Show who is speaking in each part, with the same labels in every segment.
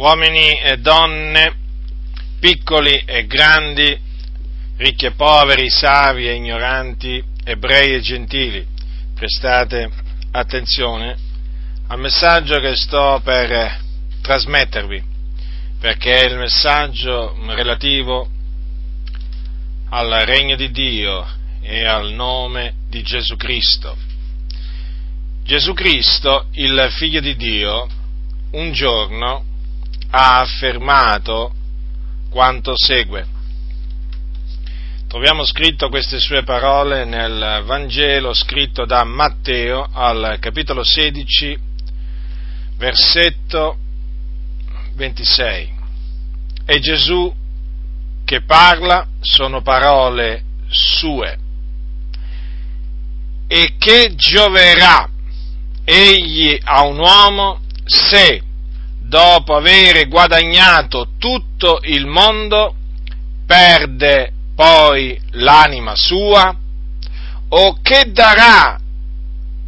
Speaker 1: uomini e donne, piccoli e grandi, ricchi e poveri, savi e ignoranti, ebrei e gentili, prestate attenzione al messaggio che sto per trasmettervi, perché è il messaggio relativo al regno di Dio e al nome di Gesù Cristo. Gesù Cristo, il figlio di Dio, un giorno ha affermato quanto segue. Troviamo scritto queste sue parole nel Vangelo scritto da Matteo al capitolo 16, versetto 26. E Gesù che parla sono parole sue. E che gioverà egli a un uomo se, dopo avere guadagnato tutto il mondo, perde poi l'anima sua? O che darà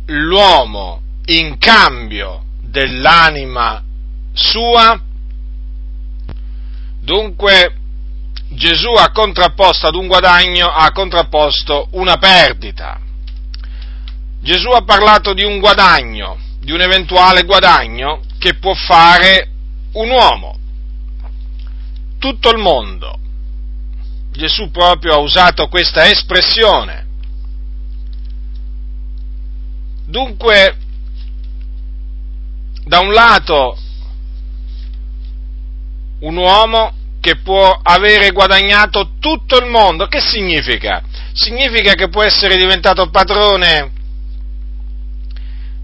Speaker 1: l'uomo in cambio dell'anima sua? Dunque Gesù ha contrapposto ad un guadagno, ha contrapposto una perdita. Gesù ha parlato di un guadagno, di un eventuale guadagno che può fare un uomo. Tutto il mondo. Gesù proprio ha usato questa espressione. Dunque, da un lato, un uomo che può avere guadagnato tutto il mondo, che significa? Significa che può essere diventato padrone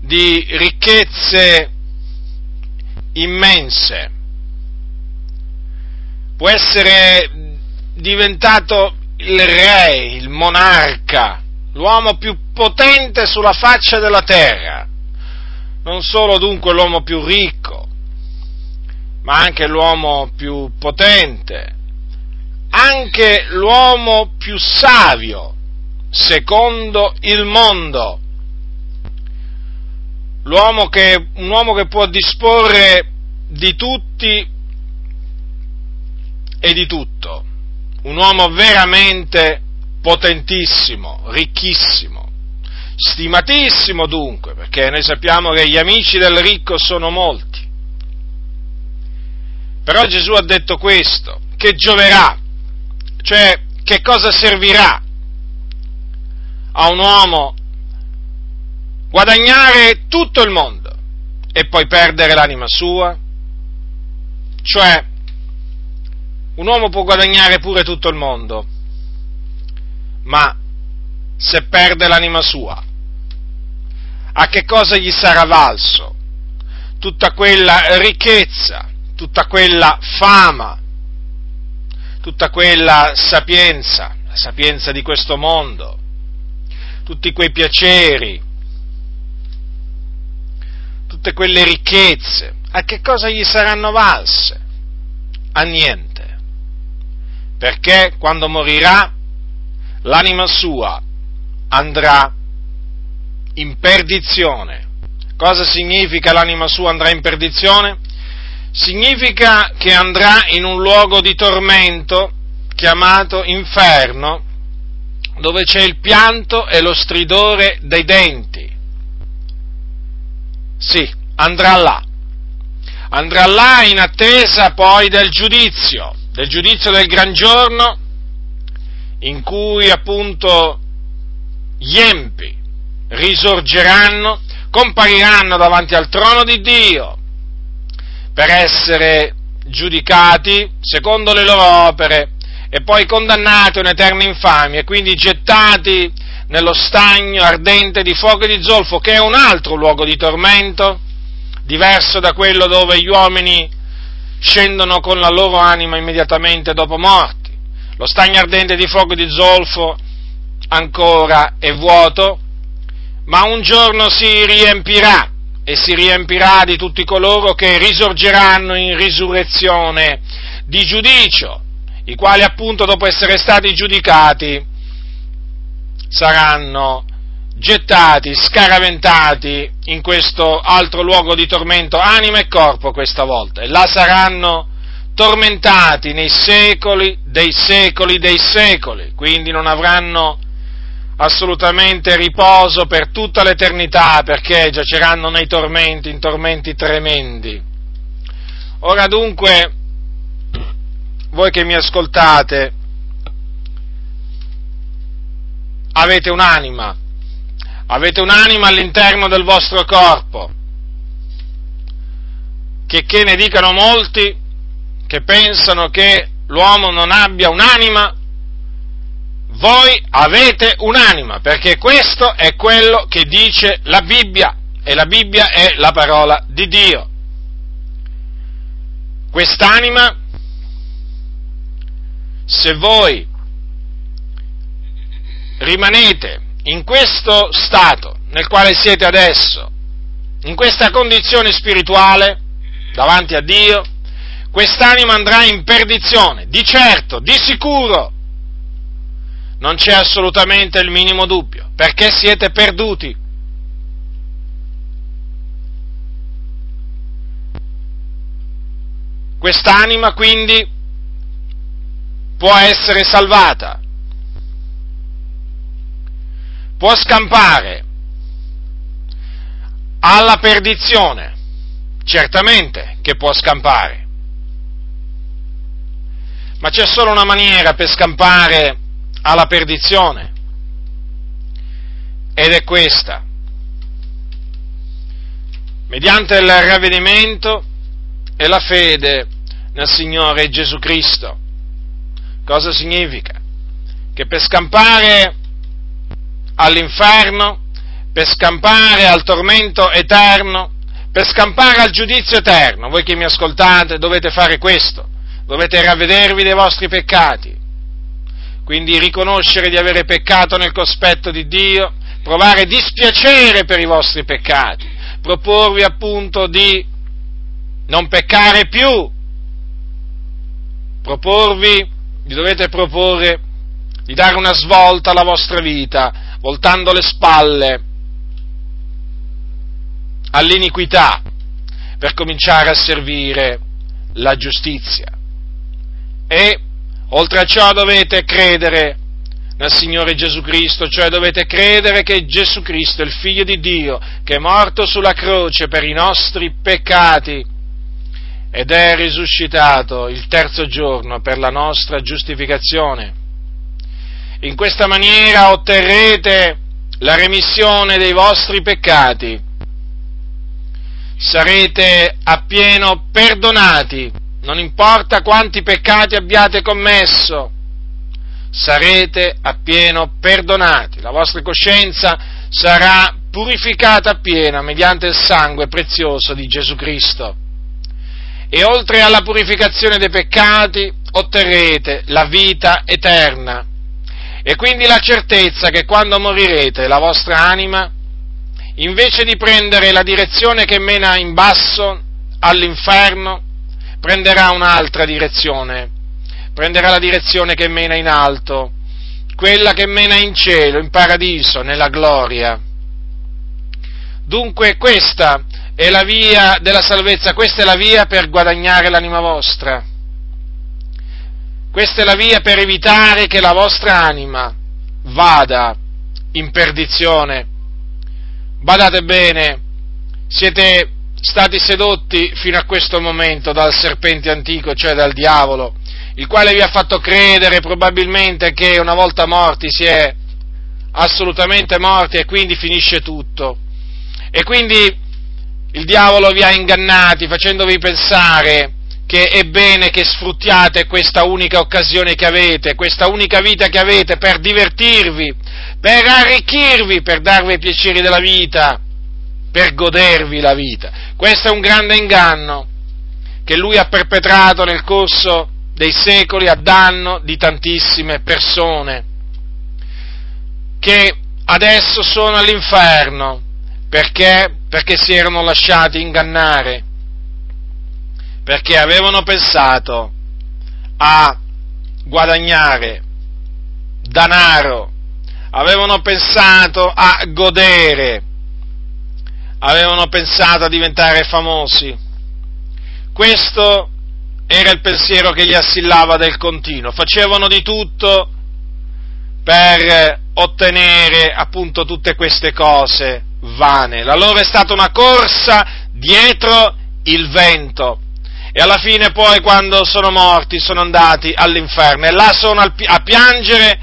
Speaker 1: di ricchezze immense, può essere diventato il re, il monarca, l'uomo più potente sulla faccia della terra, non solo dunque l'uomo più ricco, ma anche l'uomo più potente, anche l'uomo più savio, secondo il mondo l'uomo che, un uomo che può disporre di tutti e di tutto, un uomo veramente potentissimo, ricchissimo, stimatissimo dunque, perché noi sappiamo che gli amici del ricco sono molti. Però Gesù ha detto questo, che gioverà, cioè che cosa servirà a un uomo guadagnare tutto il mondo e poi perdere l'anima sua? Cioè, un uomo può guadagnare pure tutto il mondo, ma se perde l'anima sua, a che cosa gli sarà valso? Tutta quella ricchezza, tutta quella fama, tutta quella sapienza, la sapienza di questo mondo, tutti quei piaceri, tutte quelle ricchezze, a che cosa gli saranno valse? A niente. Perché quando morirà l'anima sua andrà in perdizione. Cosa significa l'anima sua andrà in perdizione? Significa che andrà in un luogo di tormento chiamato inferno, dove c'è il pianto e lo stridore dei denti sì, andrà là. Andrà là in attesa poi del giudizio, del giudizio del gran giorno, in cui appunto gli empi risorgeranno, compariranno davanti al trono di Dio per essere giudicati secondo le loro opere e poi condannati a un'eterna infamia e quindi gettati nello stagno ardente di fuoco e di zolfo, che è un altro luogo di tormento, diverso da quello dove gli uomini scendono con la loro anima immediatamente dopo morti. Lo stagno ardente di fuoco di zolfo ancora è vuoto, ma un giorno si riempirà e si riempirà di tutti coloro che risorgeranno in risurrezione di giudicio, i quali appunto dopo essere stati giudicati saranno gettati, scaraventati in questo altro luogo di tormento, anima e corpo questa volta, e là saranno tormentati nei secoli dei secoli dei secoli, quindi non avranno assolutamente riposo per tutta l'eternità, perché giaceranno nei tormenti, in tormenti tremendi. Ora dunque, voi che mi ascoltate, avete un'anima, avete un'anima all'interno del vostro corpo, che, che ne dicano molti che pensano che l'uomo non abbia un'anima, voi avete un'anima, perché questo è quello che dice la Bibbia, e la Bibbia è la parola di Dio. Quest'anima, se voi rimanete in questo stato nel quale siete adesso, in questa condizione spirituale davanti a Dio, quest'anima andrà in perdizione, di certo, di sicuro. Non c'è assolutamente il minimo dubbio, perché siete perduti. Quest'anima quindi può essere salvata, può scampare alla perdizione, certamente che può scampare, ma c'è solo una maniera per scampare alla perdizione ed è questa, mediante il ravvedimento e la fede nel Signore Gesù Cristo. Cosa significa? Che per scampare all'inferno, per scampare al tormento eterno, per scampare al giudizio eterno. Voi che mi ascoltate dovete fare questo, dovete ravvedervi dei vostri peccati, quindi riconoscere di avere peccato nel cospetto di Dio, provare dispiacere per i vostri peccati, proporvi appunto di non peccare più, proporvi, vi dovete proporre di dare una svolta alla vostra vita, voltando le spalle all'iniquità per cominciare a servire la giustizia. E oltre a ciò dovete credere nel Signore Gesù Cristo, cioè dovete credere che Gesù Cristo il Figlio di Dio, che è morto sulla croce per i nostri peccati ed è risuscitato il terzo giorno per la nostra giustificazione. In questa maniera otterrete la remissione dei vostri peccati, sarete appieno perdonati, non importa quanti peccati abbiate commesso, sarete appieno perdonati, la vostra coscienza sarà purificata appieno mediante il sangue prezioso di Gesù Cristo. E oltre alla purificazione dei peccati otterrete la vita eterna e quindi la certezza che quando morirete la vostra anima, invece di prendere la direzione che mena in basso all'inferno, prenderà un'altra direzione, prenderà la direzione che mena in alto, quella che mena in cielo, in paradiso, nella gloria. Dunque questa è la via della salvezza, questa è la via per guadagnare l'anima vostra. Questa è la via per evitare che la vostra anima vada in perdizione. Badate bene, siete stati sedotti fino a questo momento dal serpente antico, cioè dal diavolo, il quale vi ha fatto credere probabilmente che una volta morti si è assolutamente morti e quindi finisce tutto. E quindi il diavolo vi ha ingannati facendovi pensare che è bene che sfruttiate questa unica occasione che avete, questa unica vita che avete per divertirvi, per arricchirvi, per darvi i piaceri della vita, per godervi la vita. Questo è un grande inganno che lui ha perpetrato nel corso dei secoli a danno di tantissime persone che adesso sono all'inferno perché? Perché si erano lasciati ingannare perché avevano pensato a guadagnare danaro avevano pensato a godere, avevano pensato a diventare famosi. Questo era il pensiero che gli assillava del continuo, facevano di tutto per ottenere appunto tutte queste cose vane. La loro è stata una corsa dietro il vento e alla fine poi quando sono morti sono andati all'inferno. E là sono a piangere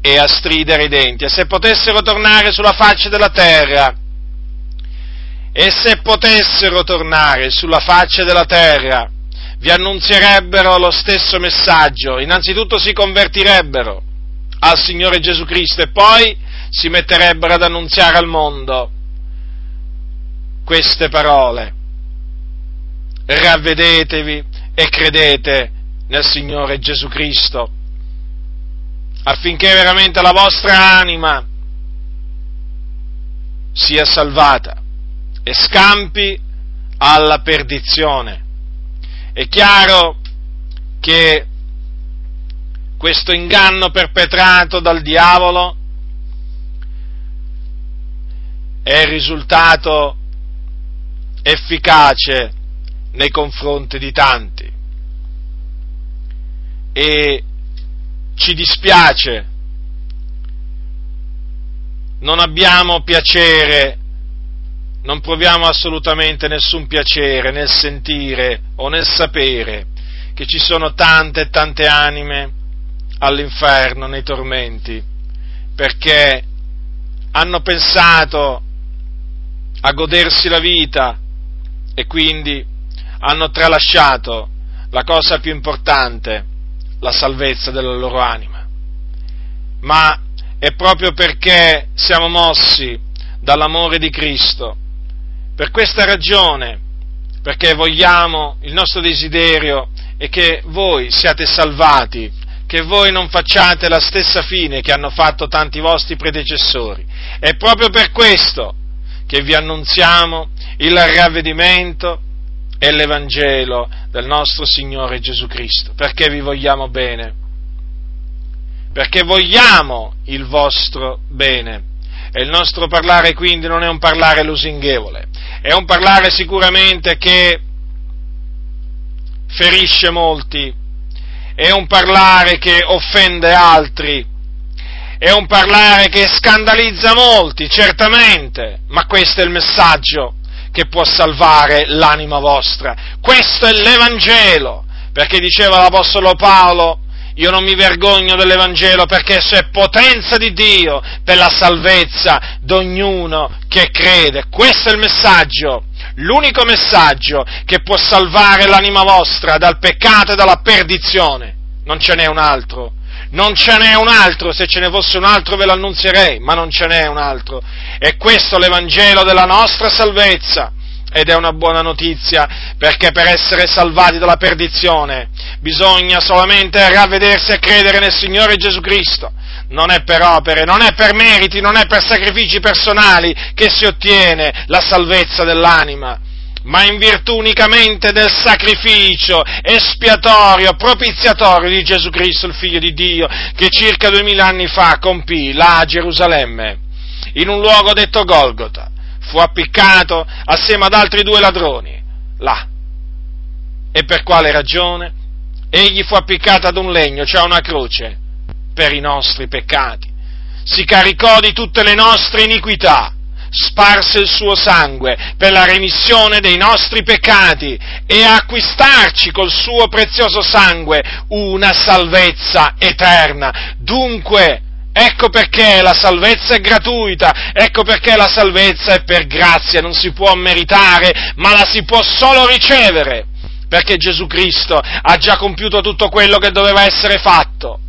Speaker 1: e a stridere i denti. E se potessero tornare sulla faccia della terra e se potessero tornare sulla faccia della terra vi annunzierebbero lo stesso messaggio, innanzitutto si convertirebbero al Signore Gesù Cristo e poi si metterebbero ad annunziare al mondo queste parole. Ravvedetevi e credete nel Signore Gesù Cristo, affinché veramente la vostra anima sia salvata e scampi alla perdizione. È chiaro che questo inganno perpetrato dal diavolo è il risultato efficace nei confronti di tanti. E ci dispiace, non abbiamo piacere, non proviamo assolutamente nessun piacere nel sentire o nel sapere che ci sono tante e tante anime all'inferno, nei tormenti, perché hanno pensato a godersi la vita e quindi hanno tralasciato la cosa più importante, la salvezza della loro anima. Ma è proprio perché siamo mossi dall'amore di Cristo, per questa ragione, perché vogliamo, il nostro desiderio è che voi siate salvati, che voi non facciate la stessa fine che hanno fatto tanti vostri predecessori. È proprio per questo che vi annunziamo il ravvedimento è l'Evangelo del nostro Signore Gesù Cristo, perché vi vogliamo bene, perché vogliamo il vostro bene. E il nostro parlare quindi non è un parlare lusinghevole, è un parlare sicuramente che ferisce molti, è un parlare che offende altri, è un parlare che scandalizza molti, certamente, ma questo è il messaggio che può salvare l'anima vostra. Questo è l'Evangelo, perché diceva l'Apostolo Paolo, io non mi vergogno dell'Evangelo perché esso è potenza di Dio per la salvezza di ognuno che crede. Questo è il messaggio, l'unico messaggio che può salvare l'anima vostra dal peccato e dalla perdizione. Non ce n'è un altro non ce n'è un altro, se ce ne fosse un altro ve lo annunzierei, ma non ce n'è un altro. E questo è l'Evangelo della nostra salvezza. Ed è una buona notizia, perché per essere salvati dalla perdizione bisogna solamente ravvedersi e credere nel Signore Gesù Cristo. Non è per opere, non è per meriti, non è per sacrifici personali che si ottiene la salvezza dell'anima ma in virtù unicamente del sacrificio espiatorio, propiziatorio di Gesù Cristo, il Figlio di Dio, che circa duemila anni fa compì là a Gerusalemme, in un luogo detto Golgota. Fu appiccato assieme ad altri due ladroni, là. E per quale ragione? Egli fu appiccato ad un legno, cioè a una croce, per i nostri peccati. Si caricò di tutte le nostre iniquità sparse il suo sangue per la remissione dei nostri peccati e acquistarci col suo prezioso sangue una salvezza eterna. Dunque, Ecco perché la salvezza è gratuita, ecco perché la salvezza è per grazia, non si può meritare, ma la si può solo ricevere, perché Gesù Cristo ha già compiuto tutto quello che doveva essere fatto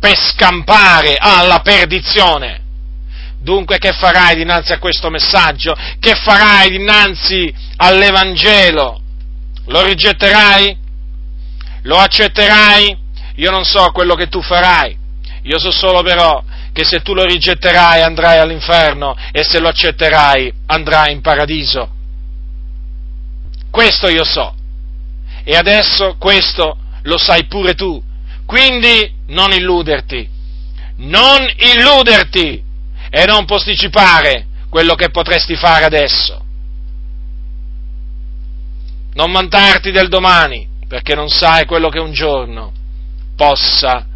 Speaker 1: per scampare alla perdizione. Dunque che farai dinanzi a questo messaggio? Che farai dinanzi all'Evangelo? Lo rigetterai? Lo accetterai? Io non so quello che tu farai. Io so solo però che se tu lo rigetterai andrai all'inferno e se lo accetterai andrai in paradiso. Questo io so. E adesso questo lo sai pure tu. Quindi non illuderti. Non illuderti e non posticipare quello che potresti fare adesso. Non mantarti del domani, perché non sai quello che un giorno possa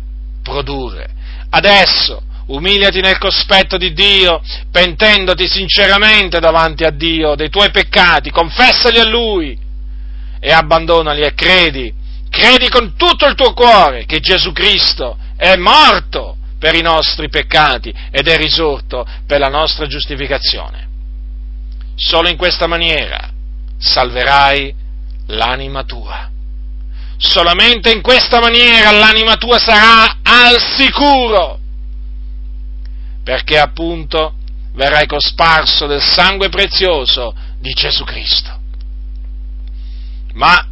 Speaker 1: produrre. Adesso umiliati nel cospetto di Dio, pentendoti sinceramente davanti a Dio dei tuoi peccati, confessali a Lui e abbandonali e credi, credi con tutto il tuo cuore che Gesù Cristo è morto per i nostri peccati ed è risorto per la nostra giustificazione. Solo in questa maniera salverai l'anima tua. Solamente in questa maniera l'anima tua sarà al sicuro, perché appunto verrai cosparso del sangue prezioso di Gesù Cristo. Ma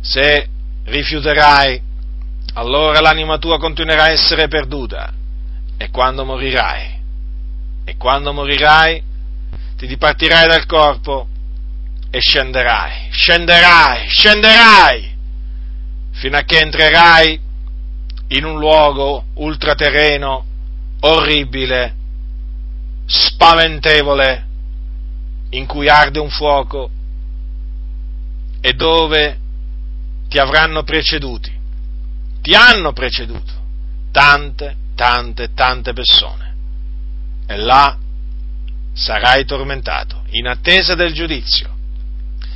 Speaker 1: se rifiuterai, allora l'anima tua continuerà a essere perduta e quando morirai, e quando morirai, ti dipartirai dal corpo e scenderai, scenderai, scenderai, fino a che entrerai in un luogo ultraterreno, orribile, spaventevole, in cui arde un fuoco e dove ti avranno preceduti, ti hanno preceduto tante tante, tante persone. E là sarai tormentato, in attesa del giudizio.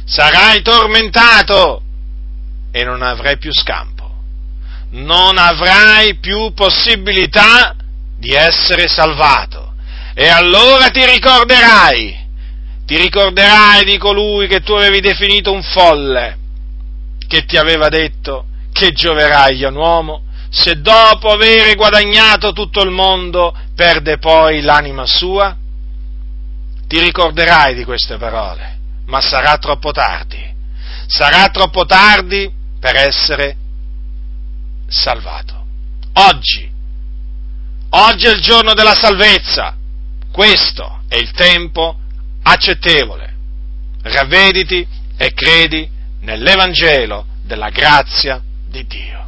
Speaker 1: Sarai tormentato e non avrai più scampo. Non avrai più possibilità di essere salvato. E allora ti ricorderai, ti ricorderai di colui che tu avevi definito un folle, che ti aveva detto che gioverai a un uomo se dopo avere guadagnato tutto il mondo perde poi l'anima sua? Ti ricorderai di queste parole, ma sarà troppo tardi. Sarà troppo tardi per essere salvato. Oggi, oggi è il giorno della salvezza. Questo è il tempo accettevole. Ravvediti e credi nell'Evangelo della grazia di Dio.